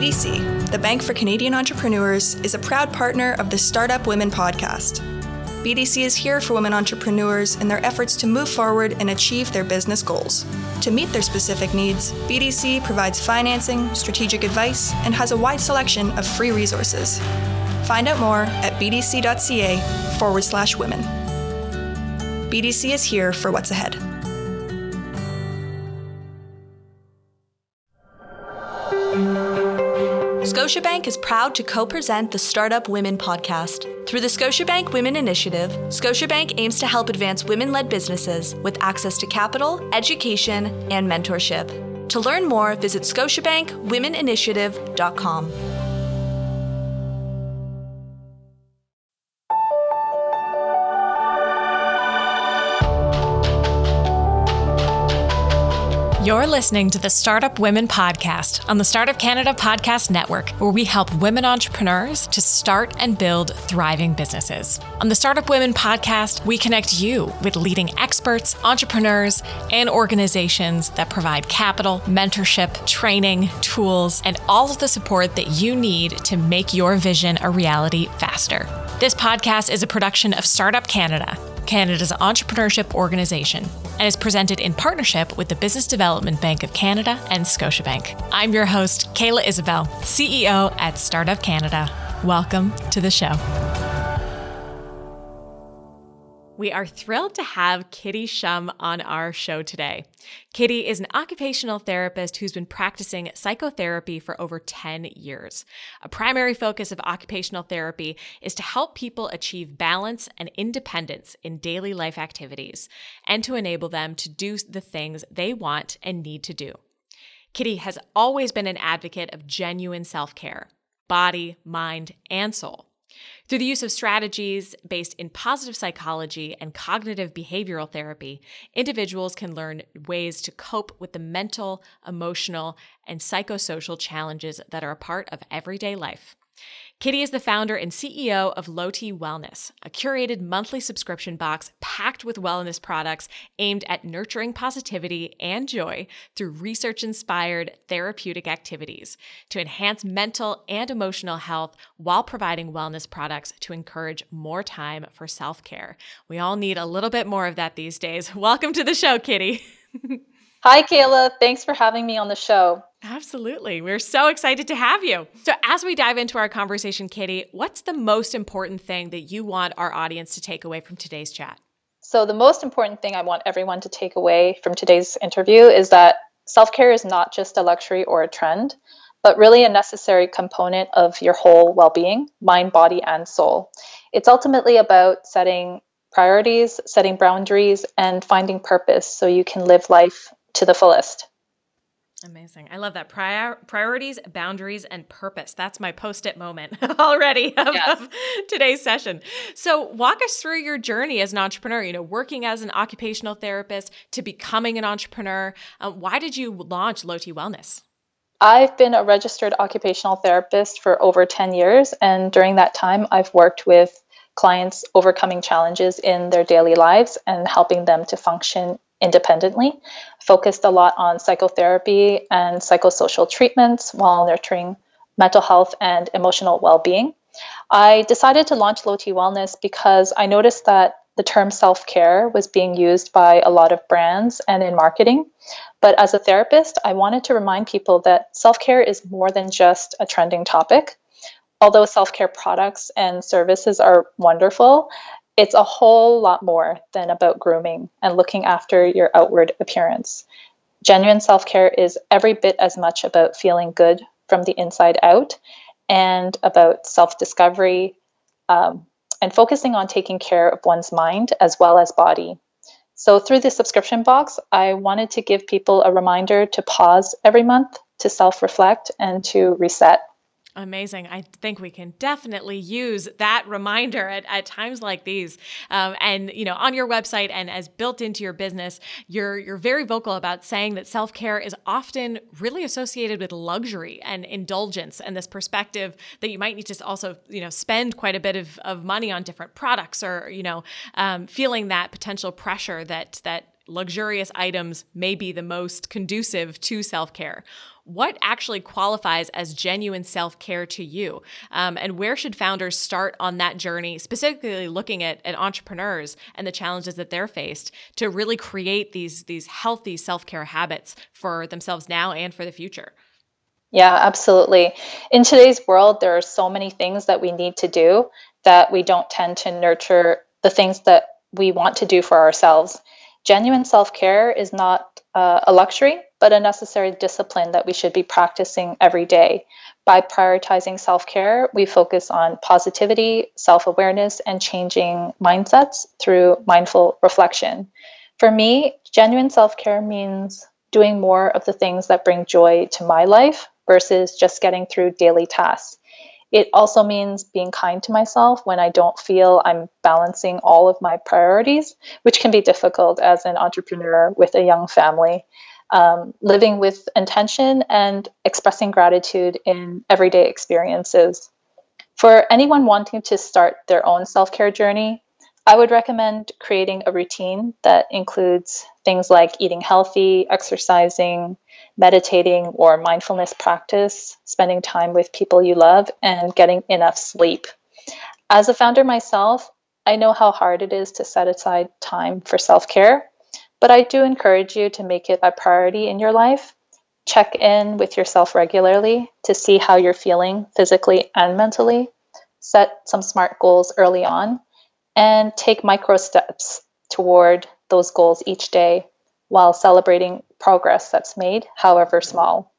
BDC, the Bank for Canadian Entrepreneurs, is a proud partner of the Startup Women podcast. BDC is here for women entrepreneurs in their efforts to move forward and achieve their business goals. To meet their specific needs, BDC provides financing, strategic advice, and has a wide selection of free resources. Find out more at bdc.ca forward slash women. BDC is here for what's ahead. Scotiabank is proud to co present the Startup Women podcast. Through the Scotiabank Women Initiative, Scotiabank aims to help advance women led businesses with access to capital, education, and mentorship. To learn more, visit ScotiabankWomenInitiative.com. You're listening to the Startup Women Podcast on the Startup Canada Podcast Network, where we help women entrepreneurs to start and build thriving businesses. On the Startup Women Podcast, we connect you with leading experts, entrepreneurs, and organizations that provide capital, mentorship, training, tools, and all of the support that you need to make your vision a reality faster. This podcast is a production of Startup Canada Canada's entrepreneurship organization, and is presented in partnership with the Business Development Bank of Canada and Scotiabank. I'm your host, Kayla Isabelle, CEO at Startup Canada. Welcome to the show. We are thrilled to have Kitty Shum on our show today. Kitty is an occupational therapist who's been practicing psychotherapy for over 10 years. A primary focus of occupational therapy is to help people achieve balance and independence in daily life activities and to enable them to do the things they want and need to do. Kitty has always been an advocate of genuine self care, body, mind, and soul. Through the use of strategies based in positive psychology and cognitive behavioral therapy, individuals can learn ways to cope with the mental, emotional, and psychosocial challenges that are a part of everyday life. Kitty is the founder and CEO of Loti Wellness, a curated monthly subscription box packed with wellness products aimed at nurturing positivity and joy through research inspired therapeutic activities to enhance mental and emotional health while providing wellness products to encourage more time for self care. We all need a little bit more of that these days. Welcome to the show, Kitty. Hi, Kayla. Thanks for having me on the show. Absolutely. We're so excited to have you. So, as we dive into our conversation, Kitty, what's the most important thing that you want our audience to take away from today's chat? So, the most important thing I want everyone to take away from today's interview is that self care is not just a luxury or a trend, but really a necessary component of your whole well being, mind, body, and soul. It's ultimately about setting priorities, setting boundaries, and finding purpose so you can live life to the fullest. Amazing. I love that. Prior- priorities, boundaries, and purpose. That's my post it moment already of, yes. of, today's session. So, walk us through your journey as an entrepreneur, you know, working as an occupational therapist to becoming an entrepreneur. Uh, why did you launch Loti Wellness? I've been a registered occupational therapist for over 10 years. And during that time, I've worked with clients overcoming challenges in their daily lives and helping them to function independently, focused a lot on psychotherapy and psychosocial treatments while nurturing mental health and emotional well being. I decided to launch Loti Wellness because I noticed that the term self care was being used by a lot of brands and in marketing. But as a therapist, I wanted to remind people that self care is more than just a trending topic. Although self care products and services are wonderful, it's a whole lot more than about grooming and looking after your outward appearance. Genuine self care is every bit as much about feeling good from the inside out and about self discovery um, and focusing on taking care of one's mind as well as body. So, through the subscription box, I wanted to give people a reminder to pause every month, to self reflect, and to reset. Amazing. I think we can definitely use that reminder at, at times like these. Um, and you know, on your website and as built into your business, you're you're very vocal about saying that self care is often really associated with luxury and indulgence, and this perspective that you might need to also you know spend quite a bit of, of money on different products, or you know, um, feeling that potential pressure that that luxurious items may be the most conducive to self care. What actually qualifies as genuine self care to you? Um, and where should founders start on that journey, specifically looking at, at entrepreneurs and the challenges that they're faced to really create these, these healthy self care habits for themselves now and for the future? Yeah, absolutely. In today's world, there are so many things that we need to do that we don't tend to nurture the things that we want to do for ourselves. Genuine self care is not uh, a luxury, but a necessary discipline that we should be practicing every day. By prioritizing self care, we focus on positivity, self awareness, and changing mindsets through mindful reflection. For me, genuine self care means doing more of the things that bring joy to my life versus just getting through daily tasks. It also means being kind to myself when I don't feel I'm balancing all of my priorities, which can be difficult as an entrepreneur with a young family. Um, living with intention and expressing gratitude in everyday experiences. For anyone wanting to start their own self care journey, I would recommend creating a routine that includes things like eating healthy, exercising, meditating or mindfulness practice, spending time with people you love, and getting enough sleep. As a founder myself, I know how hard it is to set aside time for self care, but I do encourage you to make it a priority in your life. Check in with yourself regularly to see how you're feeling physically and mentally. Set some smart goals early on and take micro steps toward those goals each day while celebrating progress that's made, however small.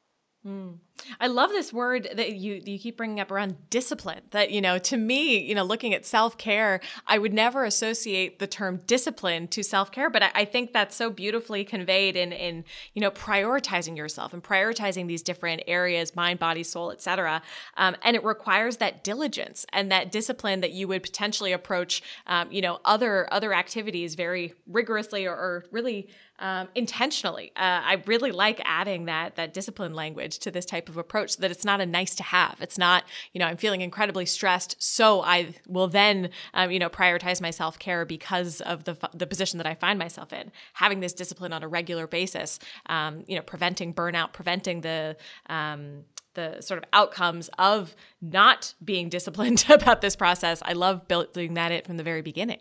Mm. I love this word that you you keep bringing up around discipline. That you know, to me, you know, looking at self care, I would never associate the term discipline to self care, but I, I, think that's so beautifully conveyed in in you know prioritizing yourself and prioritizing these different areas, mind, body, soul, etc. Um, and it requires that diligence and that discipline that you would potentially approach, um, you know, other other activities very rigorously or, or really um, intentionally. Uh, I really like adding that that discipline language to this type of approach, so that it's not a nice to have. It's not, you know, I'm feeling incredibly stressed, so I will then, um, you know, prioritize my self care because of the the position that I find myself in. Having this discipline on a regular basis, um, you know, preventing burnout, preventing the um, the sort of outcomes of not being disciplined about this process. I love building that in from the very beginning.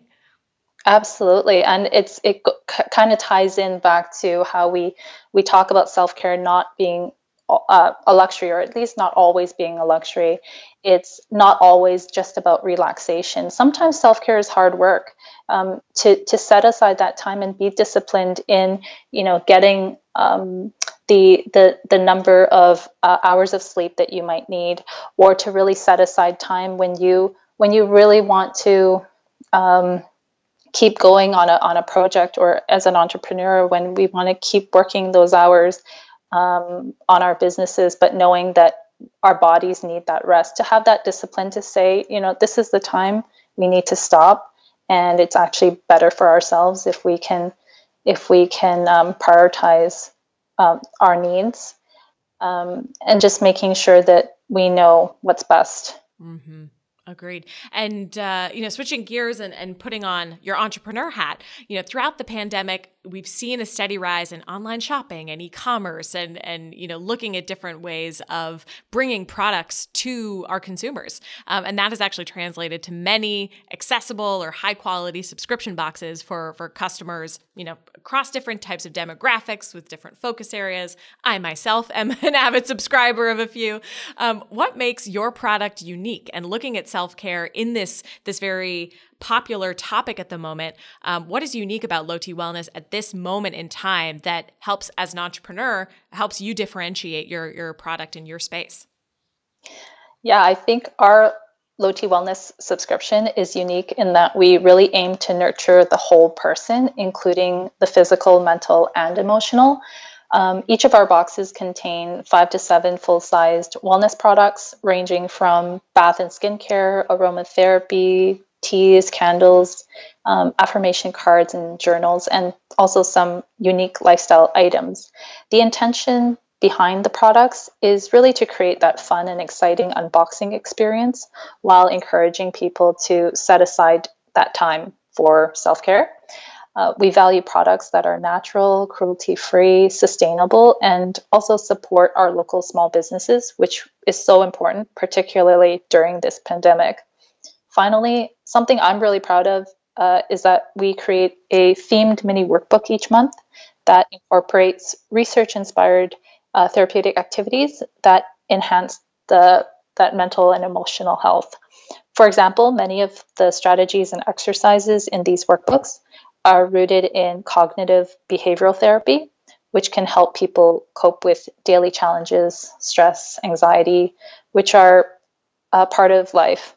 Absolutely, and it's it c- kind of ties in back to how we we talk about self care not being uh, a luxury, or at least not always being a luxury. It's not always just about relaxation. Sometimes self care is hard work. Um, to to set aside that time and be disciplined in you know getting um, the the the number of uh, hours of sleep that you might need, or to really set aside time when you when you really want to. Um, keep going on a on a project or as an entrepreneur when we want to keep working those hours um, on our businesses, but knowing that our bodies need that rest to have that discipline to say, you know, this is the time we need to stop, and it's actually better for ourselves if we can if we can um, prioritize um, our needs um, and just making sure that we know what's best. Mm-hmm. Agreed. And, uh, you know, switching gears and, and putting on your entrepreneur hat, you know, throughout the pandemic, we've seen a steady rise in online shopping and e-commerce and, and, you know, looking at different ways of bringing products to our consumers. Um, and that has actually translated to many accessible or high quality subscription boxes for, for customers, you know, across different types of demographics with different focus areas. I myself am an avid subscriber of a few. Um, what makes your product unique and looking at self-care in this this very popular topic at the moment um, what is unique about Loti wellness at this moment in time that helps as an entrepreneur helps you differentiate your your product in your space? Yeah i think our Loti wellness subscription is unique in that we really aim to nurture the whole person including the physical mental and emotional. Um, each of our boxes contain five to seven full-sized wellness products ranging from bath and skincare, aromatherapy, teas, candles, um, affirmation cards, and journals, and also some unique lifestyle items. The intention behind the products is really to create that fun and exciting unboxing experience while encouraging people to set aside that time for self care. Uh, we value products that are natural, cruelty free, sustainable, and also support our local small businesses, which is so important, particularly during this pandemic. Finally, something I'm really proud of uh, is that we create a themed mini workbook each month that incorporates research inspired uh, therapeutic activities that enhance the that mental and emotional health. For example, many of the strategies and exercises in these workbooks are rooted in cognitive behavioral therapy, which can help people cope with daily challenges, stress, anxiety, which are a part of life.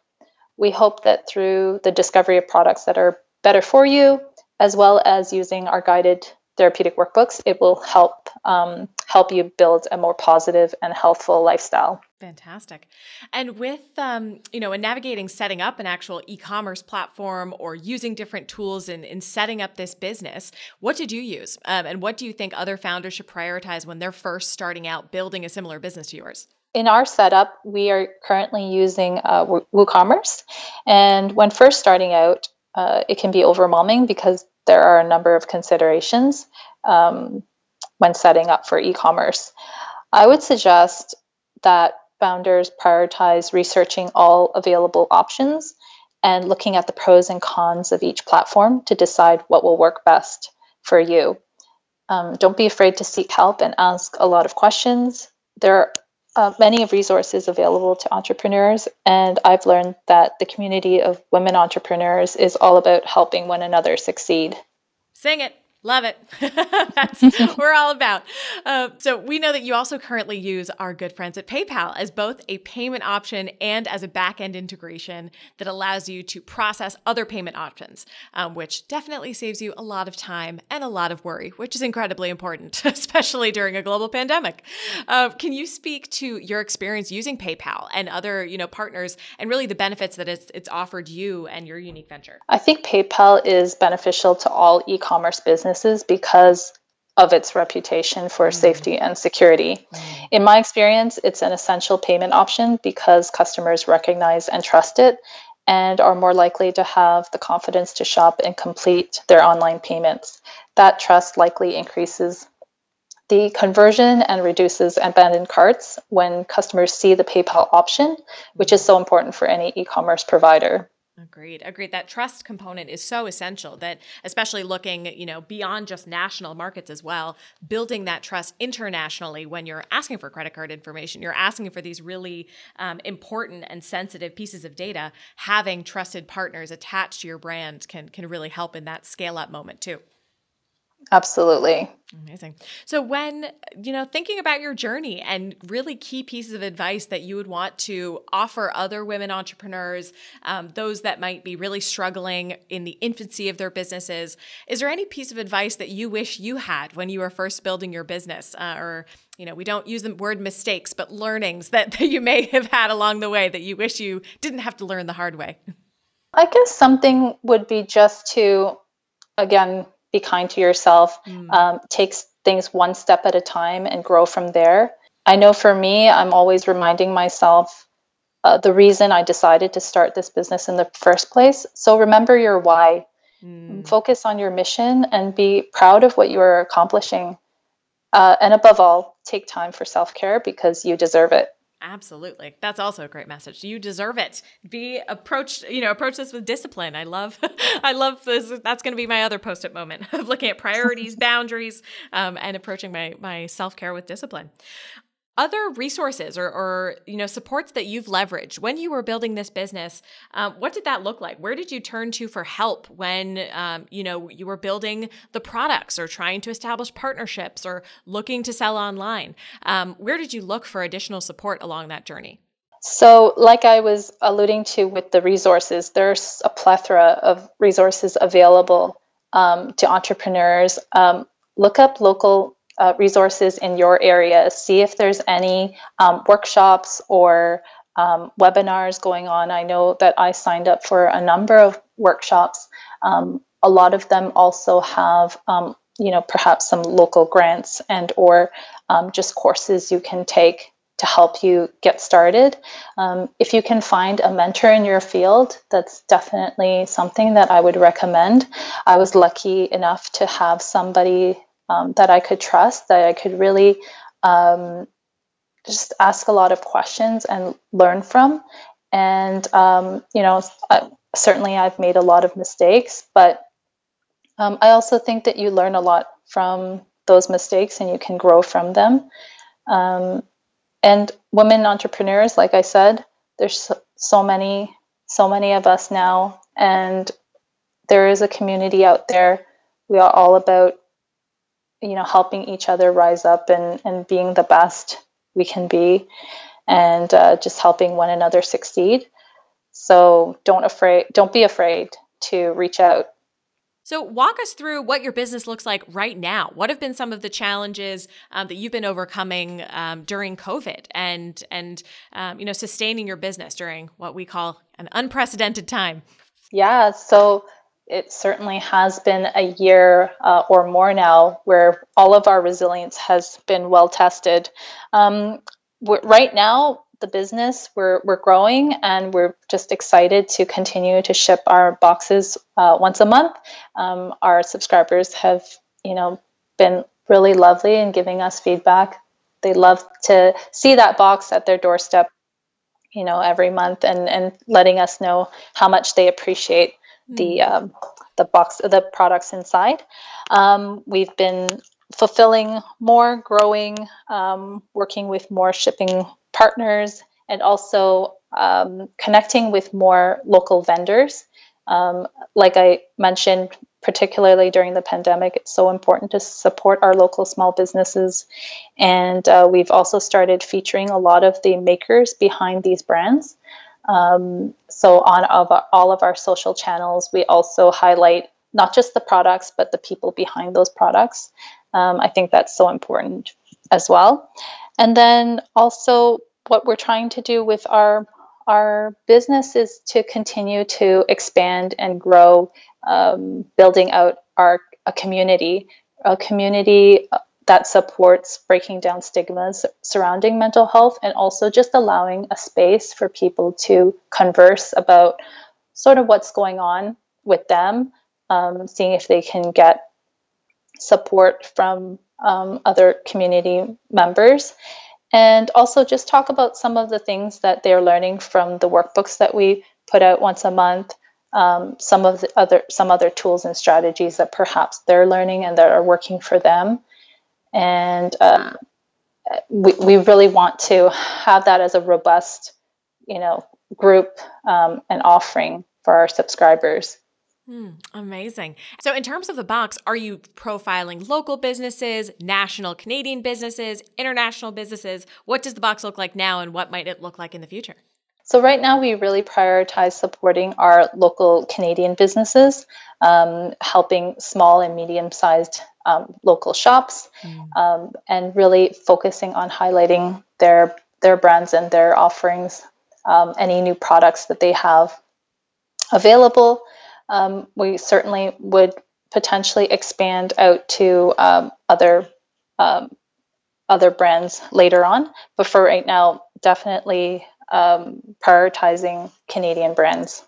We hope that through the discovery of products that are better for you, as well as using our guided therapeutic workbooks, it will help um, help you build a more positive and healthful lifestyle. Fantastic. And with um, you know, in navigating setting up an actual e-commerce platform or using different tools in, in setting up this business, what did you use? Um, and what do you think other founders should prioritize when they're first starting out building a similar business to yours? In our setup, we are currently using uh, WooCommerce. And when first starting out, uh, it can be overwhelming because there are a number of considerations um, when setting up for e-commerce. I would suggest that founders prioritize researching all available options and looking at the pros and cons of each platform to decide what will work best for you. Um, don't be afraid to seek help and ask a lot of questions. There uh, many of resources available to entrepreneurs, and I've learned that the community of women entrepreneurs is all about helping one another succeed. Sing it. Love it. That's what we're all about. Uh, so we know that you also currently use our good friends at PayPal as both a payment option and as a back-end integration that allows you to process other payment options, um, which definitely saves you a lot of time and a lot of worry, which is incredibly important, especially during a global pandemic. Uh, can you speak to your experience using PayPal and other, you know, partners, and really the benefits that it's, it's offered you and your unique venture? I think PayPal is beneficial to all e-commerce businesses businesses because of its reputation for mm. safety and security. Mm. In my experience, it's an essential payment option because customers recognize and trust it and are more likely to have the confidence to shop and complete their online payments. That trust likely increases the conversion and reduces abandoned carts when customers see the PayPal option, which is so important for any e commerce provider. Agreed. Agreed. That trust component is so essential that especially looking, you know, beyond just national markets as well, building that trust internationally when you're asking for credit card information, you're asking for these really um, important and sensitive pieces of data, having trusted partners attached to your brand can can really help in that scale up moment too. Absolutely. Amazing. So, when, you know, thinking about your journey and really key pieces of advice that you would want to offer other women entrepreneurs, um, those that might be really struggling in the infancy of their businesses, is there any piece of advice that you wish you had when you were first building your business? Uh, or, you know, we don't use the word mistakes, but learnings that, that you may have had along the way that you wish you didn't have to learn the hard way? I guess something would be just to, again, be kind to yourself, mm. um, take things one step at a time and grow from there. I know for me, I'm always reminding myself uh, the reason I decided to start this business in the first place. So remember your why. Mm. Focus on your mission and be proud of what you are accomplishing. Uh, and above all, take time for self care because you deserve it. Absolutely. That's also a great message. You deserve it. Be approached, you know, approach this with discipline. I love, I love this. That's going to be my other post-it moment of looking at priorities, boundaries, um, and approaching my, my self-care with discipline other resources or, or, you know supports that you've leveraged when you were building this business um, what did that look like? Where did you turn to for help when um, you know you were building the products or trying to establish partnerships or looking to sell online? Um, where did you look for additional support along that journey? So like i was alluding to with the resources there's a plethora of resources available um, to entrepreneurs. Um, look up local uh, resources in your area. See if there's any um, workshops or um, webinars going on. I know that I signed up for a number of workshops. Um, a lot of them also have, um, you know, perhaps some local grants and or um, just courses you can take to help you get started. Um, if you can find a mentor in your field, that's definitely something that I would recommend. I was lucky enough to have somebody um, that I could trust, that I could really um, just ask a lot of questions and learn from. And, um, you know, I, certainly I've made a lot of mistakes, but um, I also think that you learn a lot from those mistakes and you can grow from them. Um, and women entrepreneurs, like I said, there's so, so many, so many of us now, and there is a community out there. We are all about, you know, helping each other rise up and, and being the best we can be, and uh, just helping one another succeed. So don't afraid, don't be afraid to reach out so, walk us through what your business looks like right now. What have been some of the challenges um, that you've been overcoming um, during COVID, and and um, you know sustaining your business during what we call an unprecedented time? Yeah, so it certainly has been a year uh, or more now where all of our resilience has been well tested. Um, right now, the business. We're we're growing, and we're just excited to continue to ship our boxes uh, once a month. Um, our subscribers have, you know, been really lovely in giving us feedback. They love to see that box at their doorstep, you know, every month, and and letting us know how much they appreciate. The um, the box, the products inside. Um, we've been fulfilling more, growing, um, working with more shipping partners and also um, connecting with more local vendors. Um, like I mentioned, particularly during the pandemic, it's so important to support our local small businesses. And uh, we've also started featuring a lot of the makers behind these brands. Um, so, on of our, all of our social channels, we also highlight not just the products, but the people behind those products. Um, I think that's so important as well. And then also what we're trying to do with our our business is to continue to expand and grow, um, building out our a community, a community that supports breaking down stigmas surrounding mental health, and also just allowing a space for people to converse about sort of what's going on with them, um, seeing if they can get support from um, other community members. And also just talk about some of the things that they're learning from the workbooks that we put out once a month um, some of the other some other tools and strategies that perhaps they're learning and that are working for them and uh, we, we really want to have that as a robust you know group um, and offering for our subscribers Hmm, amazing. So, in terms of the box, are you profiling local businesses, national Canadian businesses, international businesses? What does the box look like now, and what might it look like in the future? So, right now, we really prioritize supporting our local Canadian businesses, um, helping small and medium sized um, local shops, mm. um, and really focusing on highlighting their, their brands and their offerings, um, any new products that they have available um, we certainly would potentially expand out to um, other um, other brands later on. But for right now, definitely um, prioritizing Canadian brands.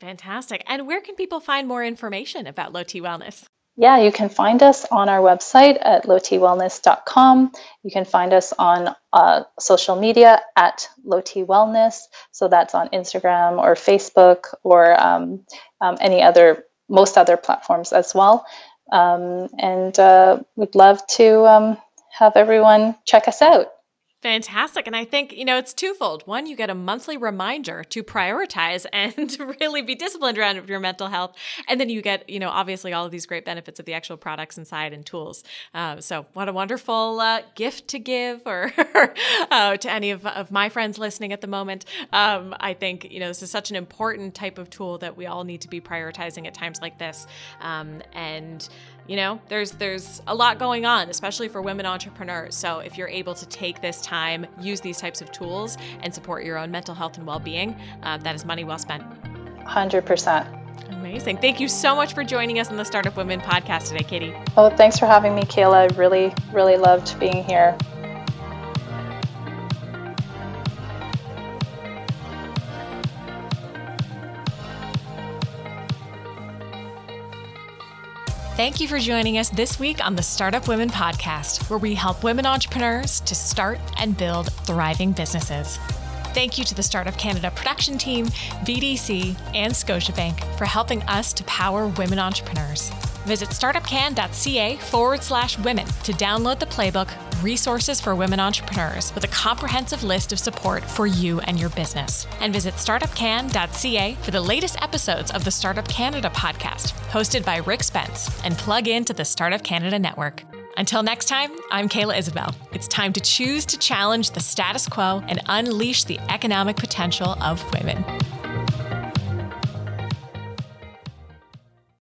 Fantastic. And where can people find more information about Loti Wellness? Yeah, you can find us on our website at lotiwellness.com. You can find us on uh, social media at lotiwellness. So that's on Instagram or Facebook or um, um, any other, most other platforms as well. Um, and uh, we'd love to um, have everyone check us out. Fantastic. And I think, you know, it's twofold. One, you get a monthly reminder to prioritize and really be disciplined around your mental health. And then you get, you know, obviously all of these great benefits of the actual products inside and tools. Uh, so, what a wonderful uh, gift to give or uh, to any of, of my friends listening at the moment. Um, I think, you know, this is such an important type of tool that we all need to be prioritizing at times like this. Um, and, you know there's there's a lot going on especially for women entrepreneurs so if you're able to take this time use these types of tools and support your own mental health and well-being. Uh, that is money well spent. 100% amazing. Thank you so much for joining us on the startup women podcast today katie. Oh thanks for having me kayla. I really really loved being here Thank you for joining us this week on the Startup Women Podcast, where we help women entrepreneurs to start and build thriving businesses. Thank you to the Startup Canada production team, BDC, and Scotiabank for helping us to power women entrepreneurs. Visit startupcan.ca forward slash women to download the playbook Resources for Women Entrepreneurs with a comprehensive list of support for you and your business. And visit startupcan.ca for the latest episodes of the Startup Canada podcast, hosted by Rick Spence, and plug into the Startup Canada network. Until next time, I'm Kayla Isabelle. It's time to choose to challenge the status quo and unleash the economic potential of women.